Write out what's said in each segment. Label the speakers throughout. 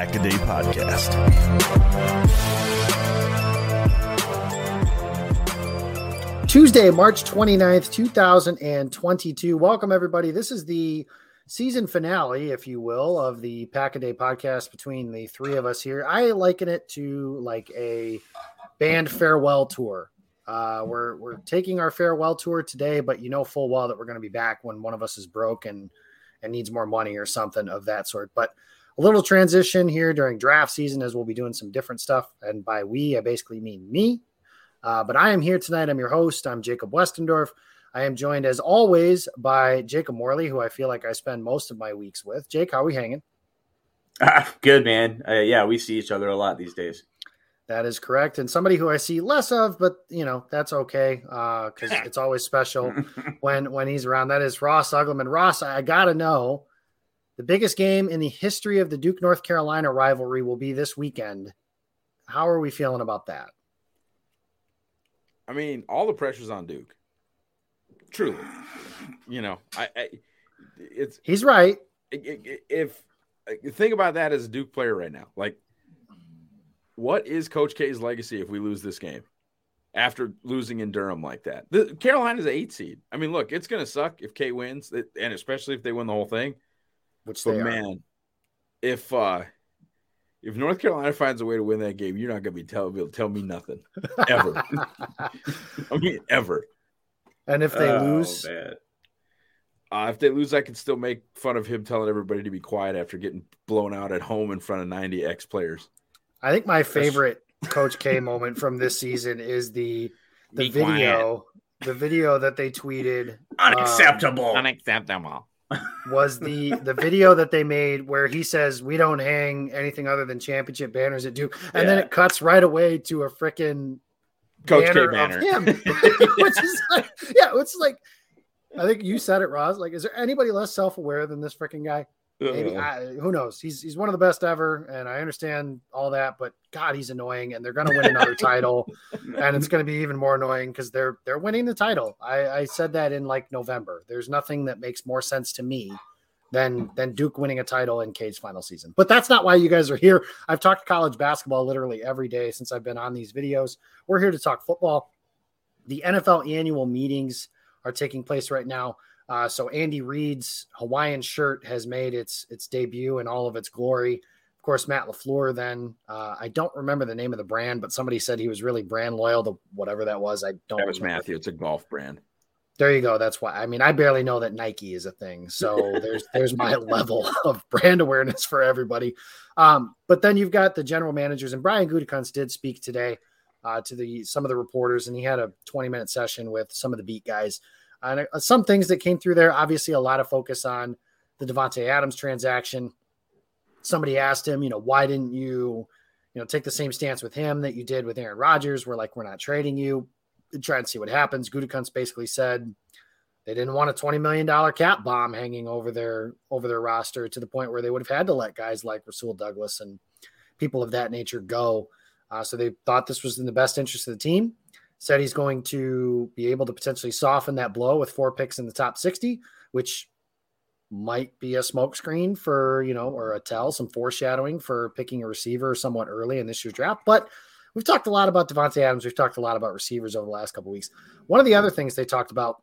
Speaker 1: This is the Pack a Day Podcast.
Speaker 2: Tuesday, March 29th, 2022. Welcome, everybody. This is the season finale, if you will, of the Pack a Day podcast between the three of us here. I liken it to like a band farewell tour. Uh, we're we're taking our farewell tour today, but you know full well that we're going to be back when one of us is broke and and needs more money or something of that sort. But a little transition here during draft season as we'll be doing some different stuff. And by we, I basically mean me. Uh, but I am here tonight. I'm your host. I'm Jacob Westendorf. I am joined as always by Jacob Morley, who I feel like I spend most of my weeks with. Jake, how are we hanging?
Speaker 3: Ah, good, man. Uh, yeah, we see each other a lot these days.
Speaker 2: That is correct. And somebody who I see less of, but you know, that's okay. because uh, it's always special when when he's around. That is Ross Uglem. Ross, I gotta know the biggest game in the history of the Duke North Carolina rivalry will be this weekend. How are we feeling about that?
Speaker 4: I mean, all the pressure's on Duke. Truly. You know, I, I it's
Speaker 2: he's right.
Speaker 4: If uh, think about that as a Duke player right now, like what is Coach K's legacy if we lose this game after losing in Durham like that? The, Carolina's an eight seed. I mean, look, it's going to suck if K wins, and especially if they win the whole thing.
Speaker 2: Which
Speaker 4: but man, if uh if North Carolina finds a way to win that game, you're not going to be tell tell me nothing ever. I mean, ever.
Speaker 2: And if they oh, lose,
Speaker 4: uh, if they lose, I can still make fun of him telling everybody to be quiet after getting blown out at home in front of 90 ex players.
Speaker 2: I think my favorite Coach K moment from this season is the the Be video, quiet. the video that they tweeted.
Speaker 3: Unacceptable.
Speaker 4: Um, Unacceptable.
Speaker 2: Was the the video that they made where he says we don't hang anything other than championship banners at Duke, and yeah. then it cuts right away to a freaking
Speaker 4: Coach banner K banner,
Speaker 2: him, which is like, yeah, it's like I think you said it, Ross. Like, is there anybody less self aware than this freaking guy? Maybe uh-huh. I, who knows? He's he's one of the best ever, and I understand all that. But God, he's annoying, and they're going to win another title, and it's going to be even more annoying because they're they're winning the title. I, I said that in like November. There's nothing that makes more sense to me than than Duke winning a title in K's final season. But that's not why you guys are here. I've talked college basketball literally every day since I've been on these videos. We're here to talk football. The NFL annual meetings are taking place right now. Uh, so Andy Reid's Hawaiian shirt has made its its debut in all of its glory. Of course, Matt LaFleur. Then uh, I don't remember the name of the brand, but somebody said he was really brand loyal to whatever that was. I don't.
Speaker 4: That was remember. Matthew. It's a golf brand.
Speaker 2: There you go. That's why. I mean, I barely know that Nike is a thing. So there's there's my level of brand awareness for everybody. Um, but then you've got the general managers, and Brian Gutekunst did speak today uh, to the some of the reporters, and he had a 20 minute session with some of the beat guys. And uh, some things that came through there, obviously, a lot of focus on the Davante Adams transaction. Somebody asked him, you know, why didn't you, you know, take the same stance with him that you did with Aaron Rodgers? We're like, we're not trading you. Try and see what happens. Gutekunst basically said they didn't want a twenty million dollar cap bomb hanging over their over their roster to the point where they would have had to let guys like Rasul Douglas and people of that nature go. Uh, so they thought this was in the best interest of the team said he's going to be able to potentially soften that blow with four picks in the top 60, which might be a smokescreen for, you know, or a tell, some foreshadowing for picking a receiver somewhat early in this year's draft. But we've talked a lot about Davante Adams. We've talked a lot about receivers over the last couple weeks. One of the other things they talked about,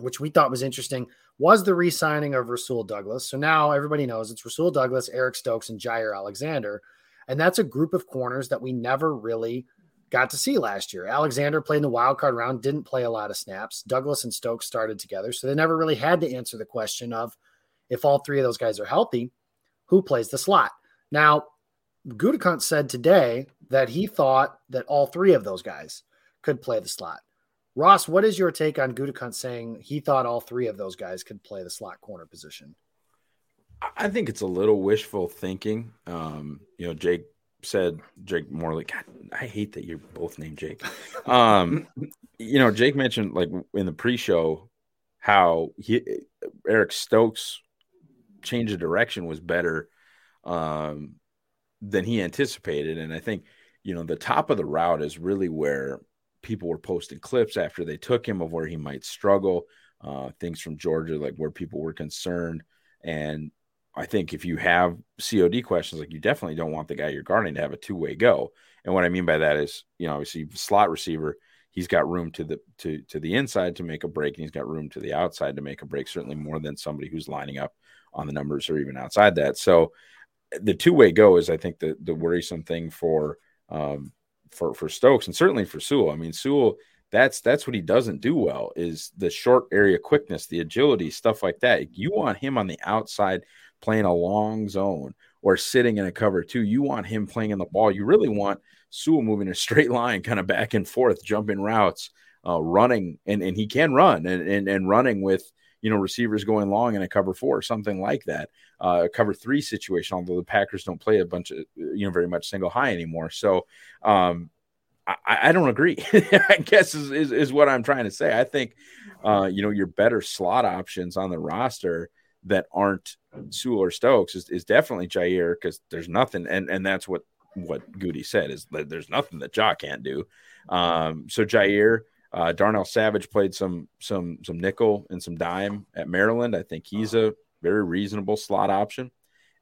Speaker 2: which we thought was interesting, was the re-signing of Rasul Douglas. So now everybody knows it's Rasul Douglas, Eric Stokes, and Jaire Alexander. And that's a group of corners that we never really got to see last year. Alexander played in the wild card round, didn't play a lot of snaps. Douglas and Stokes started together. So they never really had to answer the question of if all three of those guys are healthy, who plays the slot? Now, Gutekunst said today that he thought that all three of those guys could play the slot. Ross, what is your take on Gutekunst saying he thought all three of those guys could play the slot corner position?
Speaker 4: I think it's a little wishful thinking. Um, you know, Jake said Jake Morley. God, I hate that you're both named Jake. Um, you know, Jake mentioned like in the pre-show how he Eric Stokes change of direction was better um, than he anticipated, and I think you know the top of the route is really where people were posting clips after they took him of where he might struggle. Uh, things from Georgia, like where people were concerned, and I think if you have COD questions, like you definitely don't want the guy you're guarding to have a two way go. And what I mean by that is, you know, obviously slot receiver, he's got room to the to to the inside to make a break, and he's got room to the outside to make a break. Certainly more than somebody who's lining up on the numbers or even outside that. So the two way go is, I think, the the worrisome thing for um for for Stokes and certainly for Sewell. I mean, Sewell that's that's what he doesn't do well is the short area quickness, the agility, stuff like that. You want him on the outside playing a long zone or sitting in a cover two. You want him playing in the ball. You really want Sewell moving a straight line, kind of back and forth, jumping routes, uh, running, and, and he can run and, and, and running with you know receivers going long in a cover four, something like that. Uh, a cover three situation, although the Packers don't play a bunch of you know very much single high anymore. So um, I, I, don't agree. I guess is, is, is what I'm trying to say. I think uh, you know your better slot options on the roster that aren't Sewell or Stokes is, is definitely Jaire because there's nothing, and and that's what what Goody said is that there's nothing that Jaw can't do. Um, so Jaire, uh, Darnell Savage played some some some nickel and some dime at Maryland. I think he's a very reasonable slot option,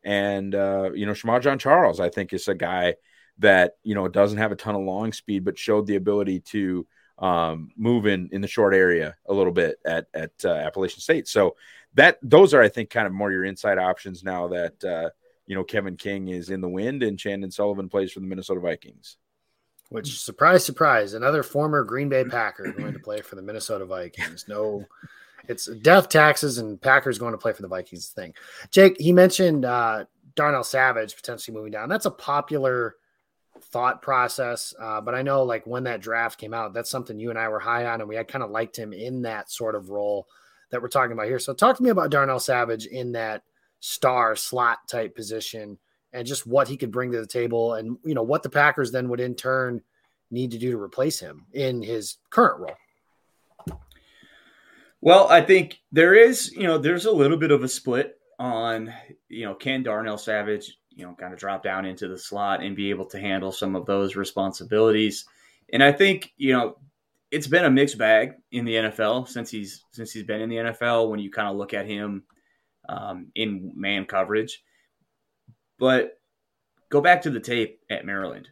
Speaker 4: and uh, you know Shemar Jean-Charles, I think is a guy that you know doesn't have a ton of long speed, but showed the ability to um, move in in the short area a little bit at at uh, Appalachian State. So that those are, I think, kind of more your inside options now that uh, you know Kevin King is in the wind and Chandon Sullivan plays for the Minnesota Vikings.
Speaker 2: Which surprise, surprise, another former Green Bay Packer going to play for the Minnesota Vikings. No, it's death taxes and Packers going to play for the Vikings thing. Jake, he mentioned uh, Darnell Savage potentially moving down. That's a popular thought process. Uh, but I know like when that draft came out, that's something you and I were high on, and we had kind of liked him in that sort of role that we're talking about here. So talk to me about Darnell Savage in that star slot type position and just what he could bring to the table and you know what the Packers then would in turn need to do to replace him in his current role.
Speaker 3: Well, I think there is, you know, there's a little bit of a split on, you know, can Darnell Savage, you know, kind of drop down into the slot and be able to handle some of those responsibilities. And I think, you know, it's been a mixed bag in the NFL since he's since he's been in the NFL. When you kind of look at him um, in man coverage, but go back to the tape at Maryland.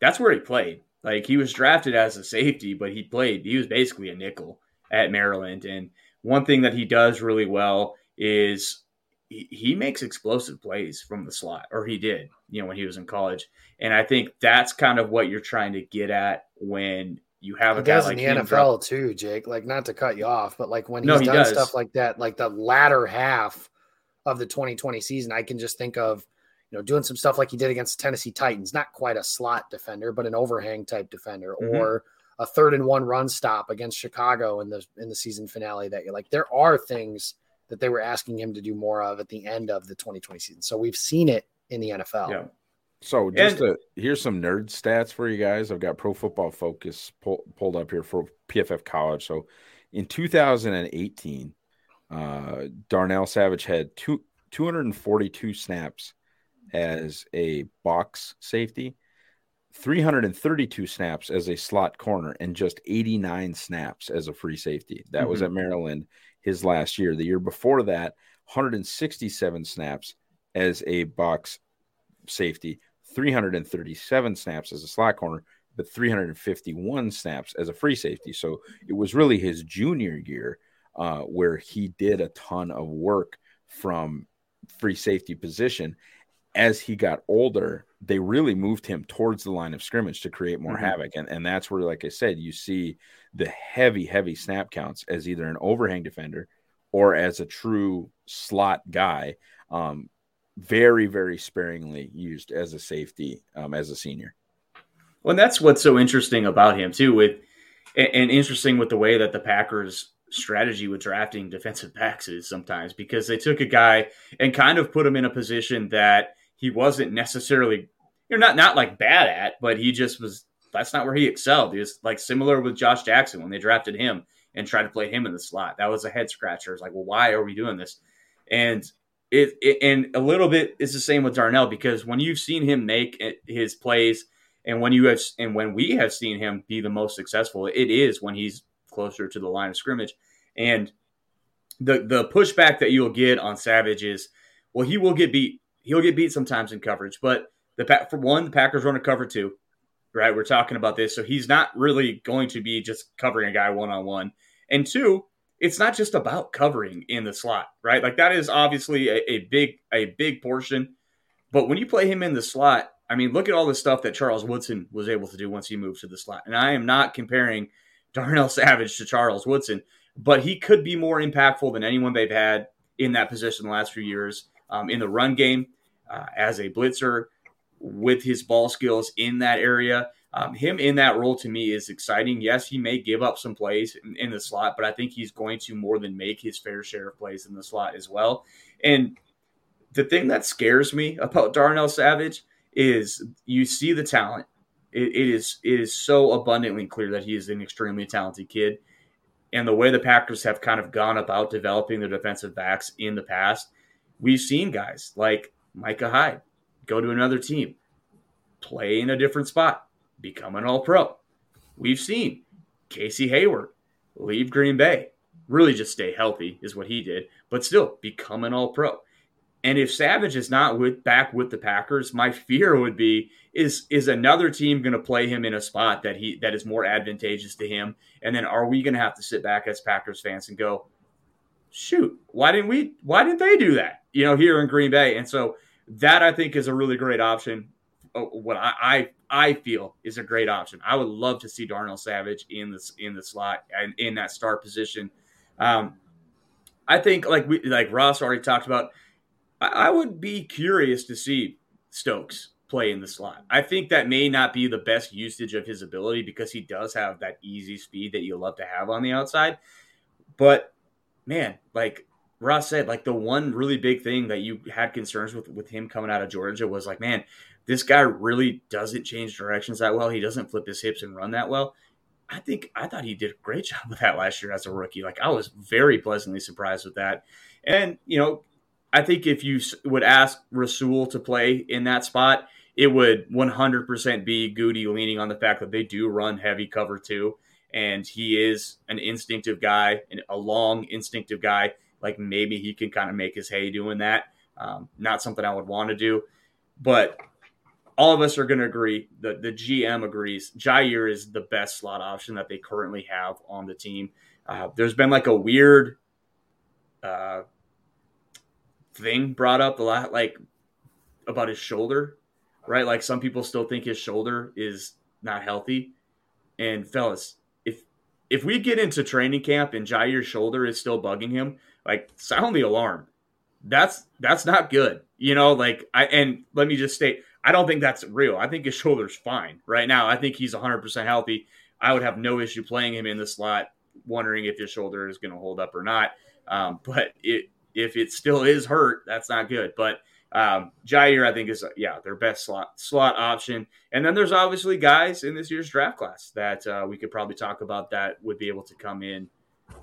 Speaker 3: That's where he played. Like he was drafted as a safety, but he played. He was basically a nickel at Maryland. And one thing that he does really well is he, he makes explosive plays from the slot, or he did, you know, when he was in college. And I think that's kind of what you're trying to get at when you have
Speaker 2: he
Speaker 3: a guy
Speaker 2: does
Speaker 3: like
Speaker 2: in the NFL
Speaker 3: drop-
Speaker 2: too, Jake. Like not to cut you off, but like when he's
Speaker 3: No, he
Speaker 2: done
Speaker 3: does.
Speaker 2: stuff like that, like the latter half of the 2020 season, I can just think of you know doing some stuff like he did against the Tennessee Titans. Not quite a slot defender, but an overhang type defender,
Speaker 3: Mhm.
Speaker 2: or a third and one run stop against Chicago in the in the season finale. That you're like, there are things that they were asking him to do more of at the end of the 2020 season. So we've seen it in the NFL.
Speaker 3: Yeah.
Speaker 4: So just
Speaker 3: And-
Speaker 4: to, here's some nerd stats for you guys. I've got Pro Football Focus pull, pulled up here for PFF College. So in 2018, uh, Darnell Savage had two, 242 snaps as a box safety. 332 snaps as a slot corner and just 89 snaps as a free safety. That mm-hmm. was at Maryland his last year. The year before that, 167 snaps as a box safety, 337 snaps as a slot corner, but 351 snaps as a free safety. So it was really his junior year uh, where he did a ton of work from free safety position. As he got older, they really moved him towards the line of scrimmage to create more mm-hmm. havoc. And, and that's where, like I said, you see the heavy, heavy snap counts as either an overhang defender or as a true slot guy. Um, very, very sparingly used as a safety um, as a senior.
Speaker 3: Well, and that's what's so interesting about him too. With and interesting with the way that the Packers strategy with drafting defensive backs is sometimes because they took a guy and kind of put him in a position that he wasn't necessarily you're not not like bad at, but he just was that's not where he excelled. He was like similar with Josh Jackson when they drafted him and tried to play him in the slot. That was a head scratcher. It's like, well, why are we doing this? And it, it, and a little bit is the same with Darnell because when you've seen him make his plays and when you have and when we have seen him be the most successful, it is when he's closer to the line of scrimmage. And the the pushback that you'll get on Savage is, well, he will get beat. He'll get beat sometimes in coverage, but the for one, the Packers run a cover two, right? We're talking about this, so he's not really going to be just covering a guy one on one. And two, it's not just about covering in the slot, right? Like that is obviously a, a big a big portion, but when you play him in the slot, I mean, look at all the stuff that Charles Woodson was able to do once he moved to the slot. And I am not comparing Darnell Savage to Charles Woodson, but he could be more impactful than anyone they've had in that position the last few years um, in the run game uh, as a blitzer with his ball skills in that area. Um, him in that role to me is exciting. Yes, he may give up some plays in, in, the slot, but I think he's going to more than make his fair share of plays in the slot as well. And the thing that scares me about Darnell Savage is you see the talent. It, it is it is so abundantly clear that he is an extremely talented kid, and the way the Packers have kind of gone about developing their defensive backs in the past, we've seen guys like Micah Hyde go to another team, play in a different spot, become an All Pro. We've seen Casey Hayward leave Green Bay, really just stay healthy is what he did, but still become an All Pro. And if Savage is not with back with the Packers, my fear would be is is another team going to play him in a spot that he that is more advantageous to him, and then are we going to have to sit back as Packers fans and go, shoot, why didn't we? Why didn't they do that? You know, here in Green Bay, and so that I think is a really great option. Uh, what I, I I feel is a great option. I would love to see Darnell Savage in this in the slot and in that start position. Um, I think like we like Ross already talked about I, would be curious to see Stokes play in the slot. I think that may not be the best usage of his ability because he does have that easy speed that you love to have on the outside. But man, like Ross said, like the one really big thing that you had concerns with with him coming out of Georgia was like, man, this guy really doesn't change directions that well. He doesn't flip his hips and run that well. I think I thought he did a great job with that last year as a rookie. Like I was very pleasantly surprised with that. And you know, I think if you would ask Rasul to play in that spot, it would 100% be Goody leaning on the fact that they do run heavy cover too. And he is an instinctive guy, a long instinctive guy. Like maybe he can kind of make his hay doing that. Um, not something I would want to do. But all of us are going to agree that the GM agrees Jaire is the best slot option that they currently have on the team. Uh, there's been like a weird uh, thing brought up a lot, like about his shoulder, right? Like some people still think his shoulder is not healthy. And fellas, if if we get into training camp and Jaire's shoulder is still bugging him, like sound the alarm. That's that's not good. You know, like I and let me just state, I don't think that's real. I think his shoulder's fine right now. I think he's 100% healthy. I would have no issue playing him in the slot, wondering if his shoulder is going to hold up or not. Um, but it if it still is hurt, that's not good. But um, Jaire, I think, is yeah their best slot slot option. And then there's obviously guys in this year's draft class that uh, we could probably talk about that would be able to come in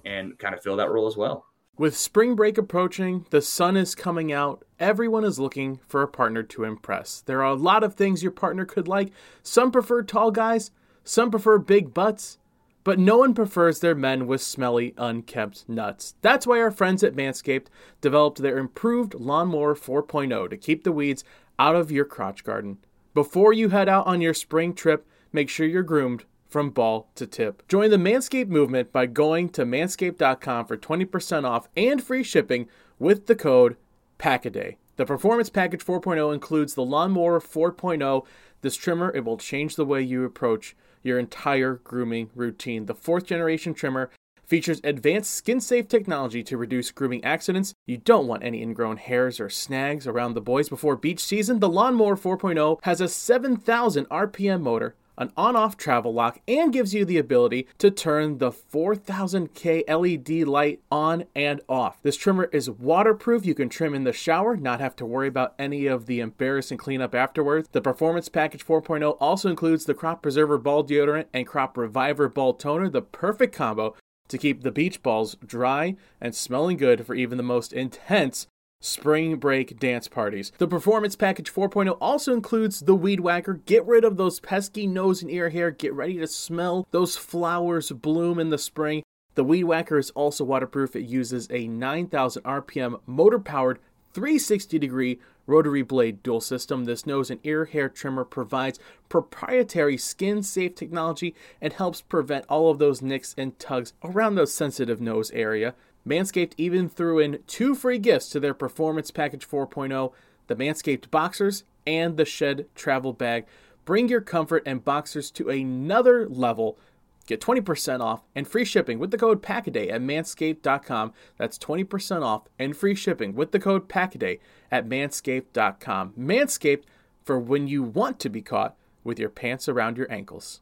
Speaker 3: and kind of fill that role as well.
Speaker 5: With spring break approaching, the sun is coming out, everyone is looking for a partner to impress. There are a lot of things your partner could like. Some prefer tall guys, some prefer big butts, but no one prefers their men with smelly, unkempt nuts. That's why our friends at Manscaped developed their improved Lawnmower 4.0 to keep the weeds out of your crotch garden. Before you head out on your spring trip, make sure you're groomed from ball to tip. Join the Manscaped movement by going to manscaped.com for 20% off and free shipping with the code PACKADAY. The Performance Package 4.0 includes the Lawnmower 4.0. This trimmer, it will change the way you approach your entire grooming routine. The fourth generation trimmer features advanced skin safe technology to reduce grooming accidents. You don't want any ingrown hairs or snags around the boys before beach season. The Lawnmower 4.0 has a 7,000 RPM motor an on off travel lock, and gives you the ability to turn the 4000K LED light on and off. This trimmer is waterproof. You can trim in the shower, not have to worry about any of the embarrassing cleanup afterwards. The Performance Package 4.0 also includes the Crop Preserver Ball Deodorant and Crop Reviver Ball Toner, the perfect combo to keep the beach balls dry and smelling good for even the most intense spring break dance parties. The Performance Package 4.0 also includes the Weed Whacker. Get rid of those pesky nose and ear hair. Get ready to smell those flowers bloom in the spring. The Weed Whacker is also waterproof. It uses a 9000 RPM motor powered 360 degree rotary blade dual system. This nose and ear hair trimmer provides proprietary skin safe technology and helps prevent all of those nicks and tugs around the sensitive nose area. Manscaped even threw in two free gifts to their Performance Package 4.0 the Manscaped Boxers and the Shed Travel Bag. Bring your comfort and boxers to another level. Get 20% off and free shipping with the code PACKADAY at manscaped.com. That's 20% off and free shipping with the code PACKADAY at manscaped.com. Manscaped for when you want to be caught with your pants around your ankles.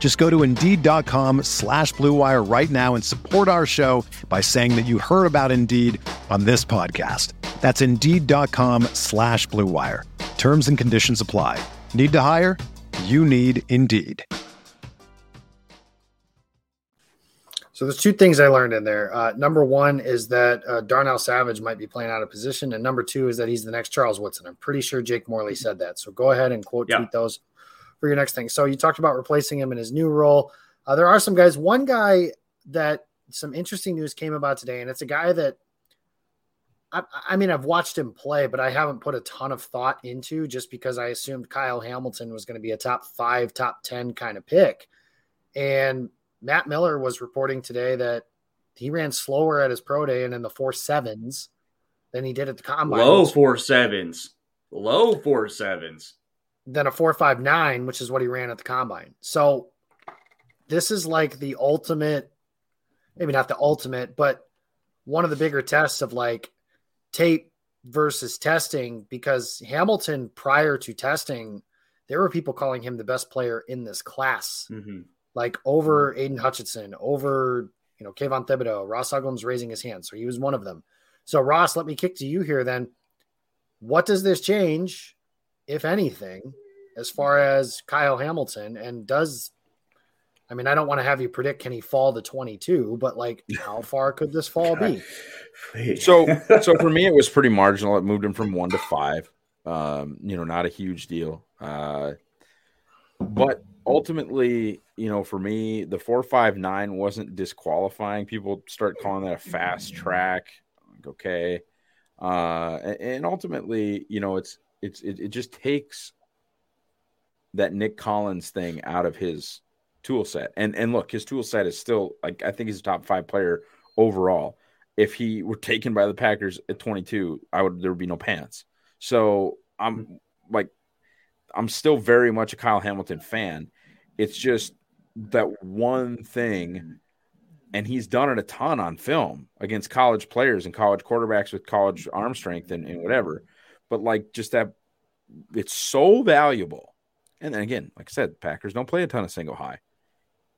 Speaker 6: Just go to Indeed.com slash BlueWire right now and support our show by saying that you heard about Indeed on this podcast. That's Indeed.com slash BlueWire. Terms and conditions apply. Need to hire? You need Indeed.
Speaker 2: So there's two things I learned in there. Uh, number one is that uh, Darnell Savage might be playing out of position, and number two is that he's the next Charles Woodson. I'm pretty sure Jake Morley said that. So go ahead and quote tweet those for your next thing. So you talked about replacing him in his new role. Uh, there are some guys. One guy that some interesting news came about today, and it's a guy that I, I, mean I've watched him play, but I haven't put a ton of thought into just because I assumed Kyle Hamilton was going to be a top five, top ten kind of pick. And Matt Miller was reporting today that he ran slower at his pro day and in the four sevens than he did at the combine.
Speaker 3: Low four sevens. Low four sevens
Speaker 2: than a 459, which is what he ran at the combine. So this is like the ultimate, maybe not the ultimate, but one of the bigger tests of like tape versus testing because Hamilton prior to testing, there were people calling him the best player in this class, mm-hmm. like over Aidan Hutchinson, over you know Kayvon Thibodeaux. Ross Uglem's raising his hand, so he was one of them. So Ross, let me kick to you here. Then, what does this change if anything, as far as Kyle Hamilton and does I mean, I don't want to have you predict can he fall to 22, but like how far could this fall be?
Speaker 4: So so for me it was pretty marginal. It moved him from 1 to 5. Um, you know, not a huge deal. Uh but ultimately, you know, for me, the 459 wasn't disqualifying. People start calling that a fast track. Like, okay. Uh and ultimately, you know, it's it's it, it just takes that Nick Collins thing out of his tool set. And and look, his tool set is still like I think he's a top five player overall. If he were taken by the Packers at 22, I would there would be no pants. So I'm like I'm still very much a Kyle Hamilton fan. It's just that one thing, and he's done it a ton on film against college players and college quarterbacks with college arm strength and, and whatever. But like just that it's so valuable. And then again, like I said, Packers don't play a ton of single high.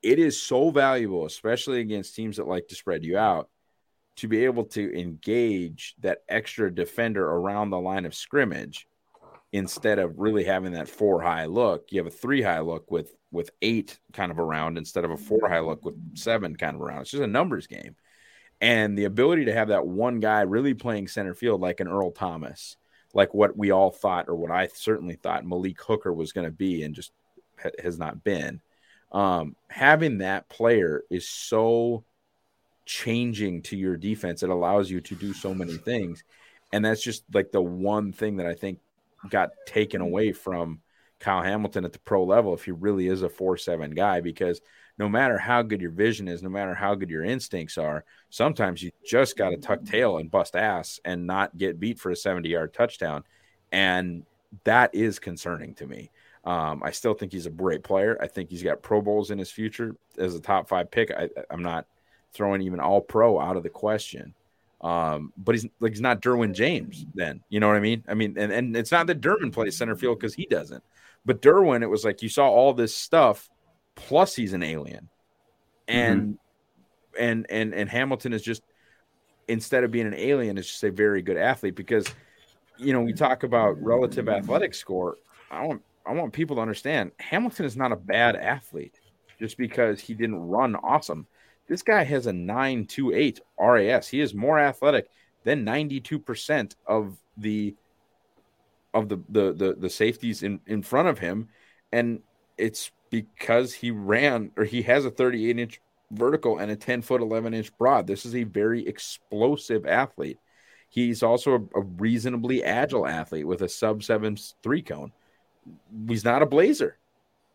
Speaker 4: It is so valuable, especially against teams that like to spread you out, to be able to engage that extra defender around the line of scrimmage instead of really having that four high look. You have a three high look with with eight kind of around instead of a four high look with seven kind of around. It's just a numbers game. And the ability to have that one guy really playing center field like an Earl Thomas like what we all thought, or what I certainly thought Malik Hooker was going to be, and just ha- has not been. Um, having that player is so changing to your defense. It allows you to do so many things. And that's just like the one thing that I think got taken away from Kyle Hamilton at the pro level if he really is a 4 7 guy, because no matter how good your vision is, no matter how good your instincts are, sometimes you just got to tuck tail and bust ass and not get beat for a 70 yard touchdown. And that is concerning to me. Um, I still think he's a great player. I think he's got Pro Bowls in his future as a top five pick. I, am not throwing even all pro out of the question. Um, but he's like he's not Derwin James then. You know what I mean? I mean, and, and it's not that Derwin plays center field because he doesn't. But Derwin, it was like you saw all this stuff plus he's an alien. And mm-hmm. and and and Hamilton is just instead of being an alien, is just a very good athlete because you know, we talk about relative athletic score. I want I want people to understand Hamilton is not a bad athlete just because he didn't run awesome. This guy has a 928 RAS. He is more athletic than 92% of the of the the the, the safeties in, in front of him. And it's because he ran or he has a 38 inch vertical and a 10 foot 11 inch broad. This is a very explosive athlete. He's also a, a reasonably agile athlete with a sub seven three cone. He's not a blazer.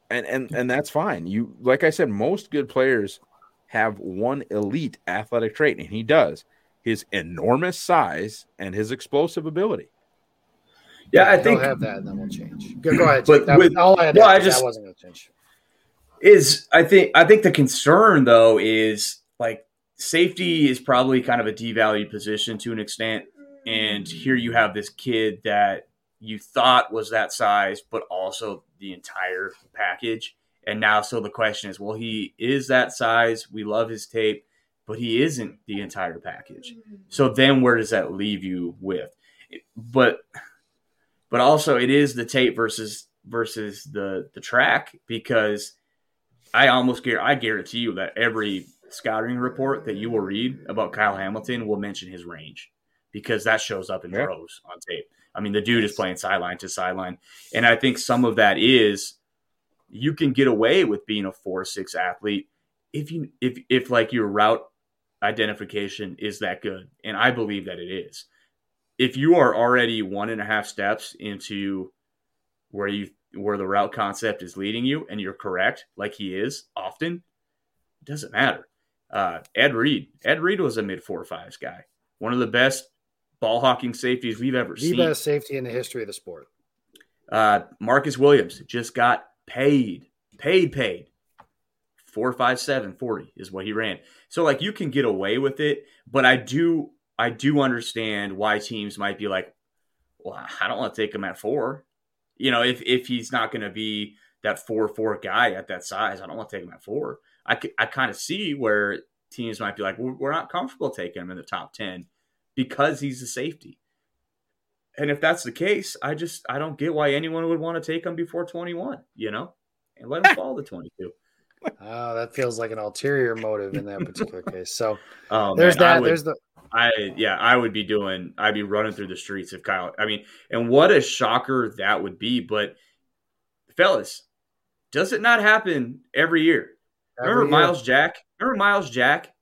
Speaker 4: And and and that's fine. You like I said, most good players have one elite athletic trait, and he does his enormous size and his explosive ability.
Speaker 2: Yeah, I think have that, and then we'll change. Go, go ahead. But that, with, all I had, well, I just wasn't going to change
Speaker 3: is I think I think the concern though is like safety is probably kind of a devalued position to an extent. And here you have this kid that you thought was that size, but also the entire package. And now, so the question is, well, he is that size. We love his tape, but he isn't the entire package. So then, where does that leave you with? But, but also, it is the tape versus versus the the track because I almost I guarantee you that every scouting report that you will read about Kyle Hamilton will mention his range because that shows up in yeah. rows on tape. I mean, the dude is playing sideline to sideline, and I think some of that is you can get away with being a four six athlete if you if if like your route identification is that good, and I believe that it is. If you are already one and a half steps into where you where the route concept is leading you and you're correct, like he is often, it doesn't matter. Uh, Ed Reed. Ed Reed was a mid four fives guy. One of the best ball hawking safeties we've ever
Speaker 2: the
Speaker 3: seen.
Speaker 2: The best safety in the history of the sport.
Speaker 3: Uh, Marcus Williams just got paid, paid, paid. Four, five, seven, 40 is what he ran. So like you can get away with it, but I do, I do understand why teams might be like, well, I don't want to take him at four. You know, if if he's not going to be that four four guy at that size, I don't want to take him at four. I I kind of see where teams might be like, we're not comfortable taking him in the top ten because he's a safety. And if that's the case, I just I don't get why anyone would want to take him before 21, you know, and let him fall to 22.
Speaker 2: Oh, that feels like an ulterior motive in that particular case. So oh, there's man, that. Would, there's the
Speaker 3: I yeah, I would be doing I'd be running through the streets if Kyle I mean, and what a shocker that would be, but fellas, does it not happen every year? Every remember year. Myles Jack? Remember Myles Jack?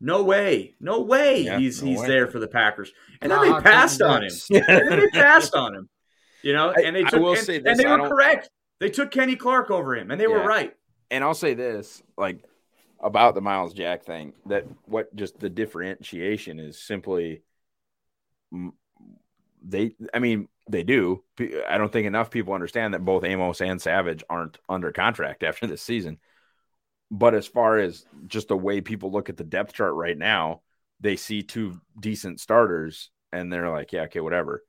Speaker 3: No way. No way yeah, he's no he's way. there for the Packers. And then they passed on him. and then they passed on him. You know, and they took, and, and they were correct. They took Kenny Clark over him, and they yeah. were right.
Speaker 4: And I'll say this, like about the Myles Jack thing, that what just the differentiation is simply they. I mean, they do. I don't think enough people understand that both Amos and Savage aren't under contract after this season. But as far as just the way people look at the depth chart right now, they see two decent starters and they're like, yeah, okay, whatever.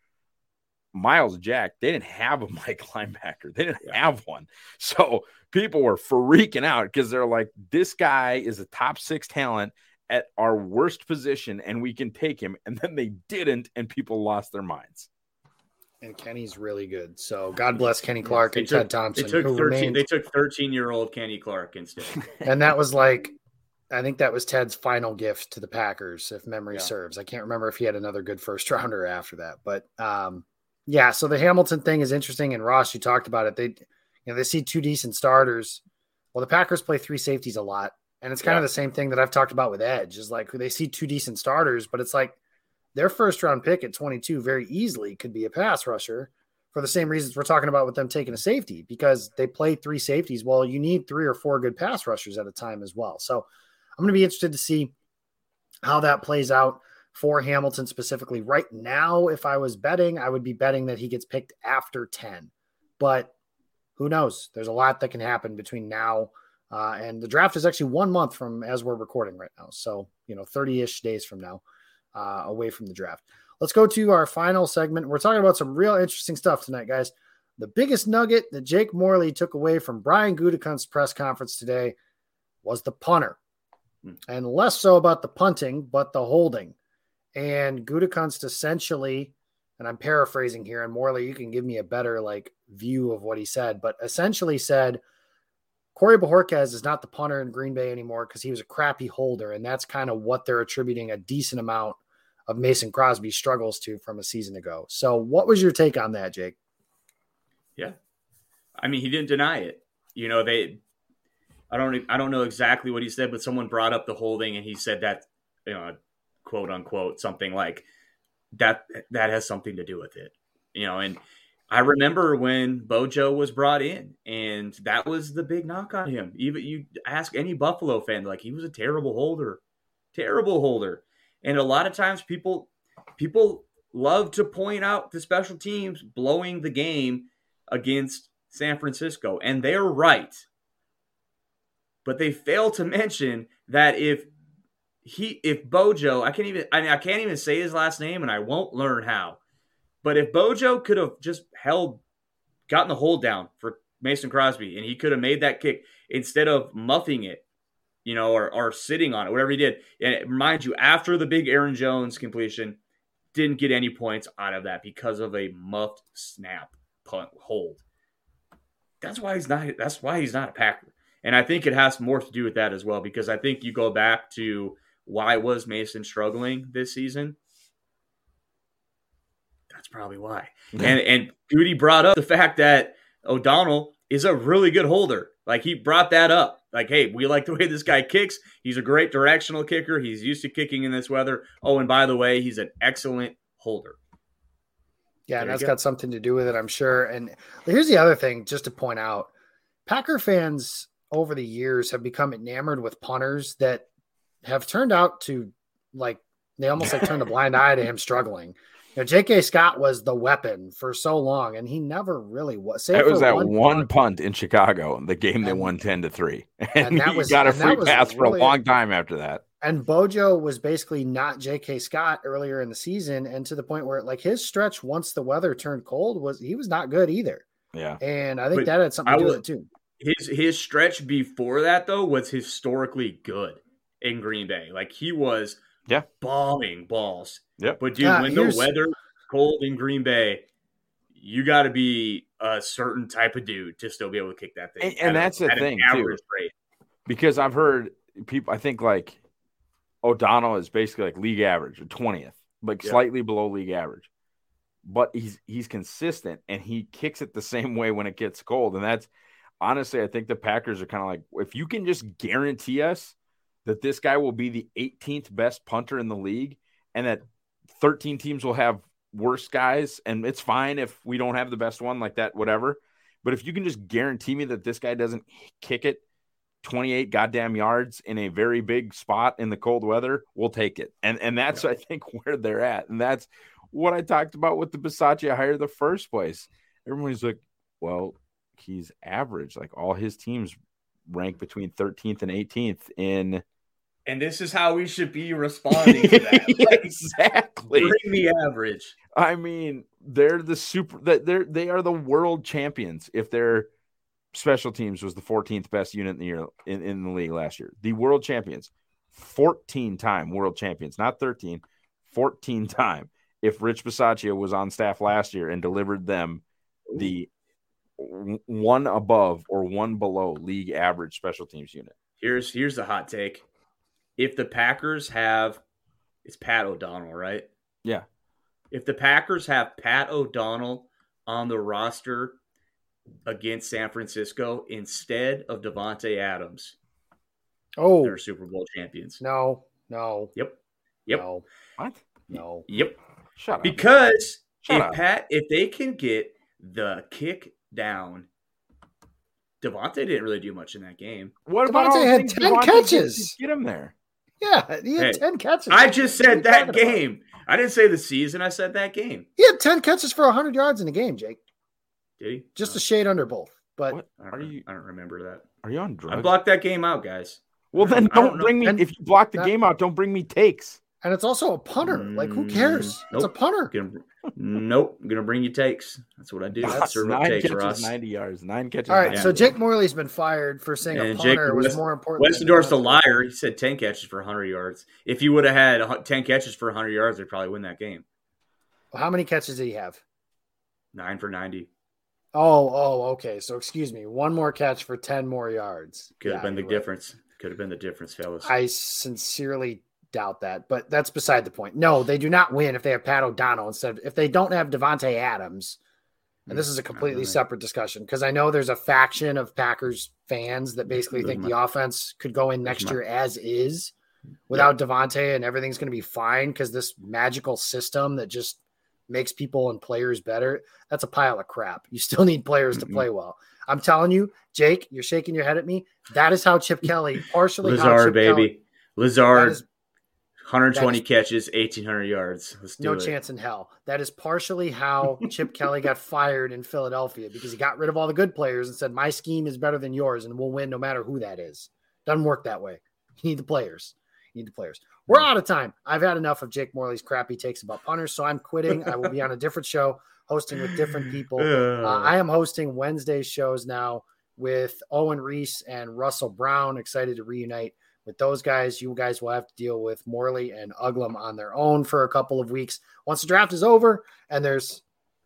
Speaker 4: Myles Jack, they didn't have a Mike linebacker. They didn't yeah. have one. So people were freaking out because they're like, this guy is a top six talent at our worst position and we can take him. And then they didn't, and people lost their minds.
Speaker 2: And Kenny's really good. So God bless Kenny Clark and took, Ted Thompson.
Speaker 3: They took 13, remained... they took 13 year old Kenny Clark instead.
Speaker 2: and that was like I think that was Ted's final gift to the Packers, if memory yeah. serves. I can't remember if he had another good first rounder after that, but um, yeah. So the Hamilton thing is interesting, and Ross, you talked about it. They, you know, they see two decent starters. Well, the Packers play three safeties a lot, and it's kind yeah. of the same thing that I've talked about with Edge. Is like they see two decent starters, but it's like their first round pick at 22 very easily could be a pass rusher for the same reasons we're talking about with them taking a safety because they play three safeties. Well, you need three or four good pass rushers at a time as well. So I'm going to be interested to see how that plays out for Hamilton specifically. Right now, if I was betting, I would be betting that he gets picked after 10. But who knows? There's a lot that can happen between now uh, and the draft is actually one month from as we're recording right now. So, you know, 30 ish days from now uh, away from the draft. Let's go to our final segment. We're talking about some real interesting stuff tonight, guys. The biggest nugget that Jake Morley took away from Brian Gutekunst's press conference today was the punter and less so about the punting, but the holding. And Gutekunst essentially, and I'm paraphrasing here, and Morley, you can give me a better like view of what he said, but essentially said Corey Bojorquez is not the punter in Green Bay anymore because he was a crappy holder, and that's kind of what they're attributing a decent amount of Mason Crosby struggles to from a season ago. So, what was your take on that, Jake?
Speaker 3: Yeah, I mean, he didn't deny it. You know, they I don't I don't know exactly what he said, but someone brought up the holding, and he said that you know, quote unquote, something like that that has something to do with it. You know, and I remember when Bojo was brought in, and that was the big knock on him. Even you ask any Buffalo fan, like he was a terrible holder, terrible holder. And a lot of times people people love to point out the special teams blowing the game against San Francisco, and they're right but they fail to mention that if he if Bojo, I can't even I, mean, I can't even say his last name and I won't learn how. But if Bojo could have just held gotten the hold down for Mason Crosby and he could have made that kick instead of muffing it, you know, or, or sitting on it, whatever he did. And mind you, after the big Aaron Jones completion, didn't get any points out of that because of a muffed snap punt hold. That's why he's not that's why he's not a Packer. And I think it has more to do with that as well, because I think you go back to why was Mason struggling this season? That's probably why. and and Goody brought up the fact that O'Donnell is a really good holder. Like he brought that up. Like, hey, we like the way this guy kicks. He's a great directional kicker. He's used to kicking in this weather. Oh, and by the way, he's an excellent holder.
Speaker 2: Yeah, there and that's go. got something to do with it, I'm sure. And here's the other thing, just to point out Packer fans over the years have become enamored with punters that have turned out to like they almost like turned a blind eye to him struggling. You know, J.K. Scott was the weapon for so long, and he never really was.
Speaker 4: It was that one, one punt, punt, in Chicago, the game and, they won ten to three, and, and that was got a free pass really, for a long time after that.
Speaker 2: And Bojo was basically not J.K. Scott earlier in the season, and to the point where like his stretch once the weather turned cold was he was not good either.
Speaker 4: Yeah,
Speaker 2: and I think but that had something to do with it too.
Speaker 3: His his stretch before that though was historically good in Green Bay. Like he was
Speaker 4: yeah
Speaker 3: bombing balls.
Speaker 4: Yeah.
Speaker 3: But dude, uh, when the weather cold in Green Bay, you got to be a certain type of dude to still be able to kick that thing.
Speaker 4: And, and that's a, the thing too, rate. because I've heard people. I think like O'Donnell is basically like league average or twentieth, like yeah. slightly below league average. But he's he's consistent and he kicks it the same way when it gets cold, and that's honestly, I think the Packers are kind of like, if you can just guarantee us that this guy will be the 18th best punter in the league and that 13 teams will have worse guys, and it's fine if we don't have the best one like that, whatever. But if you can just guarantee me that this guy doesn't kick it 28 goddamn yards in a very big spot in the cold weather, we'll take it. And and that's yeah. I think where they're at. And that's what I talked about with the Bisaccia hire the first place. Everybody's like, well, he's average. Like all his teams rank between 13th and 18th in
Speaker 3: and this is how we should be responding to that.
Speaker 4: exactly.
Speaker 3: Bring the average.
Speaker 4: I mean, they're the super that they're they are the world champions if their special teams was the 14th best unit in the year in, in the league last year. The world champions, 14 time world champions, not 13, 14 time. If Rich Bisaccia was on staff last year and delivered them the one above or one below league average special teams unit.
Speaker 3: Here's here's the hot take. If the Packers have it's Pat O'Donnell, right?
Speaker 4: Yeah.
Speaker 3: If the Packers have Pat O'Donnell on the roster against San Francisco instead of Davante Adams,
Speaker 2: oh,
Speaker 3: they're Super Bowl champions.
Speaker 2: No, no.
Speaker 3: Yep. Yep.
Speaker 2: No.
Speaker 4: What?
Speaker 2: No.
Speaker 3: Yep.
Speaker 4: Shut up.
Speaker 3: Because
Speaker 4: Shut
Speaker 3: if
Speaker 4: up.
Speaker 3: Pat, if they can get the kick down, Davante didn't really do much in that game.
Speaker 4: What
Speaker 2: Davante
Speaker 4: about
Speaker 2: had 10
Speaker 4: Davante
Speaker 2: catches.
Speaker 4: Get him there.
Speaker 2: Yeah, he had
Speaker 3: Hey,
Speaker 2: 10 catches.
Speaker 3: I just
Speaker 2: What are you
Speaker 3: said that
Speaker 2: talking about?
Speaker 3: game. I didn't say the season. I said that game.
Speaker 2: He had 10 catches for 100 yards in the game, Jake.
Speaker 3: Did he?
Speaker 2: Just
Speaker 3: Oh,
Speaker 2: a shade under both. But
Speaker 4: What
Speaker 3: I don't,
Speaker 4: are you?
Speaker 3: I don't remember that.
Speaker 4: Are you on drugs?
Speaker 3: I blocked that game out, guys.
Speaker 4: well, then
Speaker 3: don't
Speaker 4: don't
Speaker 3: know.
Speaker 4: bring me.
Speaker 2: And
Speaker 4: if you block the
Speaker 2: that-
Speaker 4: game out, don't bring me takes.
Speaker 2: and it's also a punter. Like who cares?
Speaker 3: Mm,
Speaker 2: It's a punter.
Speaker 3: Gonna, nope. I'm gonna bring you takes. That's what I do. I serve
Speaker 4: nine
Speaker 3: takes,
Speaker 4: catches,
Speaker 3: Ross.
Speaker 4: ninety yards, nine catches.
Speaker 2: All right, so
Speaker 4: yards.
Speaker 2: Jake Morley's been fired for saying a
Speaker 3: And Jake
Speaker 2: punter was
Speaker 3: West-
Speaker 2: more important. than
Speaker 3: Westendorf's a liar. He said 10 catches for 100 yards. If he would have had 10 catches for 100 yards, they'd probably win that game.
Speaker 2: How many catches did he have?
Speaker 3: Nine for 90.
Speaker 2: Oh, oh, okay. So excuse me, one more catch for ten more yards.
Speaker 3: Could
Speaker 2: Yeah,
Speaker 3: have been the
Speaker 2: right.
Speaker 3: difference. Could have been the difference, fellas.
Speaker 2: I sincerely doubt that, but that's beside the point. No, they do not win if they have Pat O'Donnell instead. Of, if they don't have Davante Adams, and this is a completely
Speaker 3: really.
Speaker 2: separate discussion because I know there's a faction of Packers fans that basically think
Speaker 3: are
Speaker 2: the offense could go in next
Speaker 3: my-
Speaker 2: year as is without Davante, and everything's going to be fine because this magical system that just makes people and players better. That's a pile of crap. You still need players to
Speaker 3: Mhm.
Speaker 2: play well. I'm telling you, Jake, you're shaking your head at me. That is how Chip Kelly, partially
Speaker 3: Lazard,
Speaker 2: Kelly-
Speaker 3: baby.
Speaker 2: that
Speaker 3: Lazard, 120
Speaker 2: that
Speaker 3: catches, 1,800 yards. Let's do
Speaker 2: no
Speaker 3: it.
Speaker 2: chance in hell. That is partially how Chip Kelly got fired in Philadelphia because he got rid of all the good players and said, My scheme is better than yours and we'll win no matter who that is. Doesn't work that way. You need the players. You need the players. We're out of time. I've had enough of Jake Morley's crappy takes about punters, so I'm quitting. I will be on a different show hosting with different people. Uh, I am hosting Wednesday shows now with Owen Reese and Russell Brown. Excited to reunite with those guys. You guys will have to deal with Morley and Uglem on their own for a couple of weeks. Once the draft is over and there's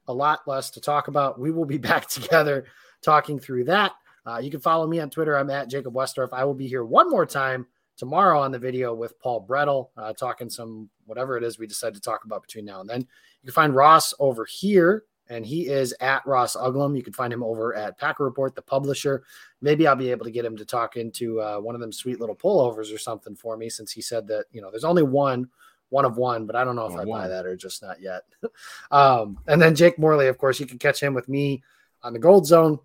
Speaker 2: a lot less to talk about, we will be back together talking through that. Uh, you can follow me on Twitter. I'm at Jacob Westendorf. I will be here one more time tomorrow on the video with Paul Bretl, uh, talking some whatever it is we decide to talk about between now and then. You can find Ross over here, and he is at Ross Uglem. You can find him over at Packer Report, the publisher. Maybe I'll be able to get him to talk into uh, one of them sweet little pullovers or something for me, since he said that you know there's only one, one of one, but I don't know if I buy that or just not yet. um, and then Jake Morley, of course, you can catch him with me on the Gold Zone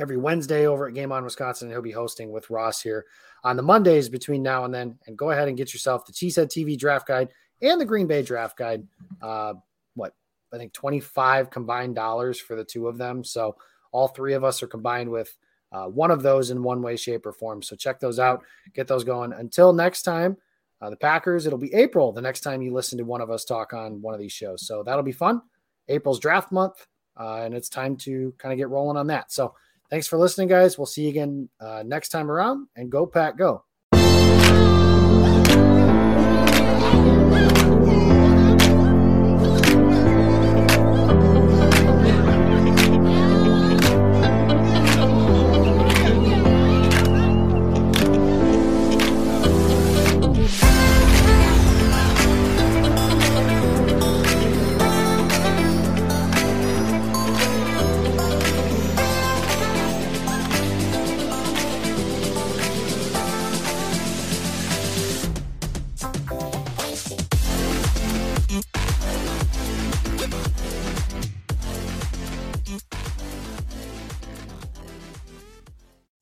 Speaker 2: every Wednesday over at Game On Wisconsin. He'll be hosting with Ross here on the Mondays between now and then. And go ahead and get yourself the Cheesehead TV draft guide and the Green Bay draft guide. Uh, what I think 25 combined dollars for the two of them. So all three of us are combined with uh, one of those in one way, shape, or form. So check those out, get those going. Until next time, uh, the Packers, it'll be April the next time you listen to one of us talk on one of these shows. So that'll be fun. April's draft month, uh, and it's time to kind of get rolling on that. So thanks for listening, guys. We'll see you again uh, next time around, and go, Pack, go.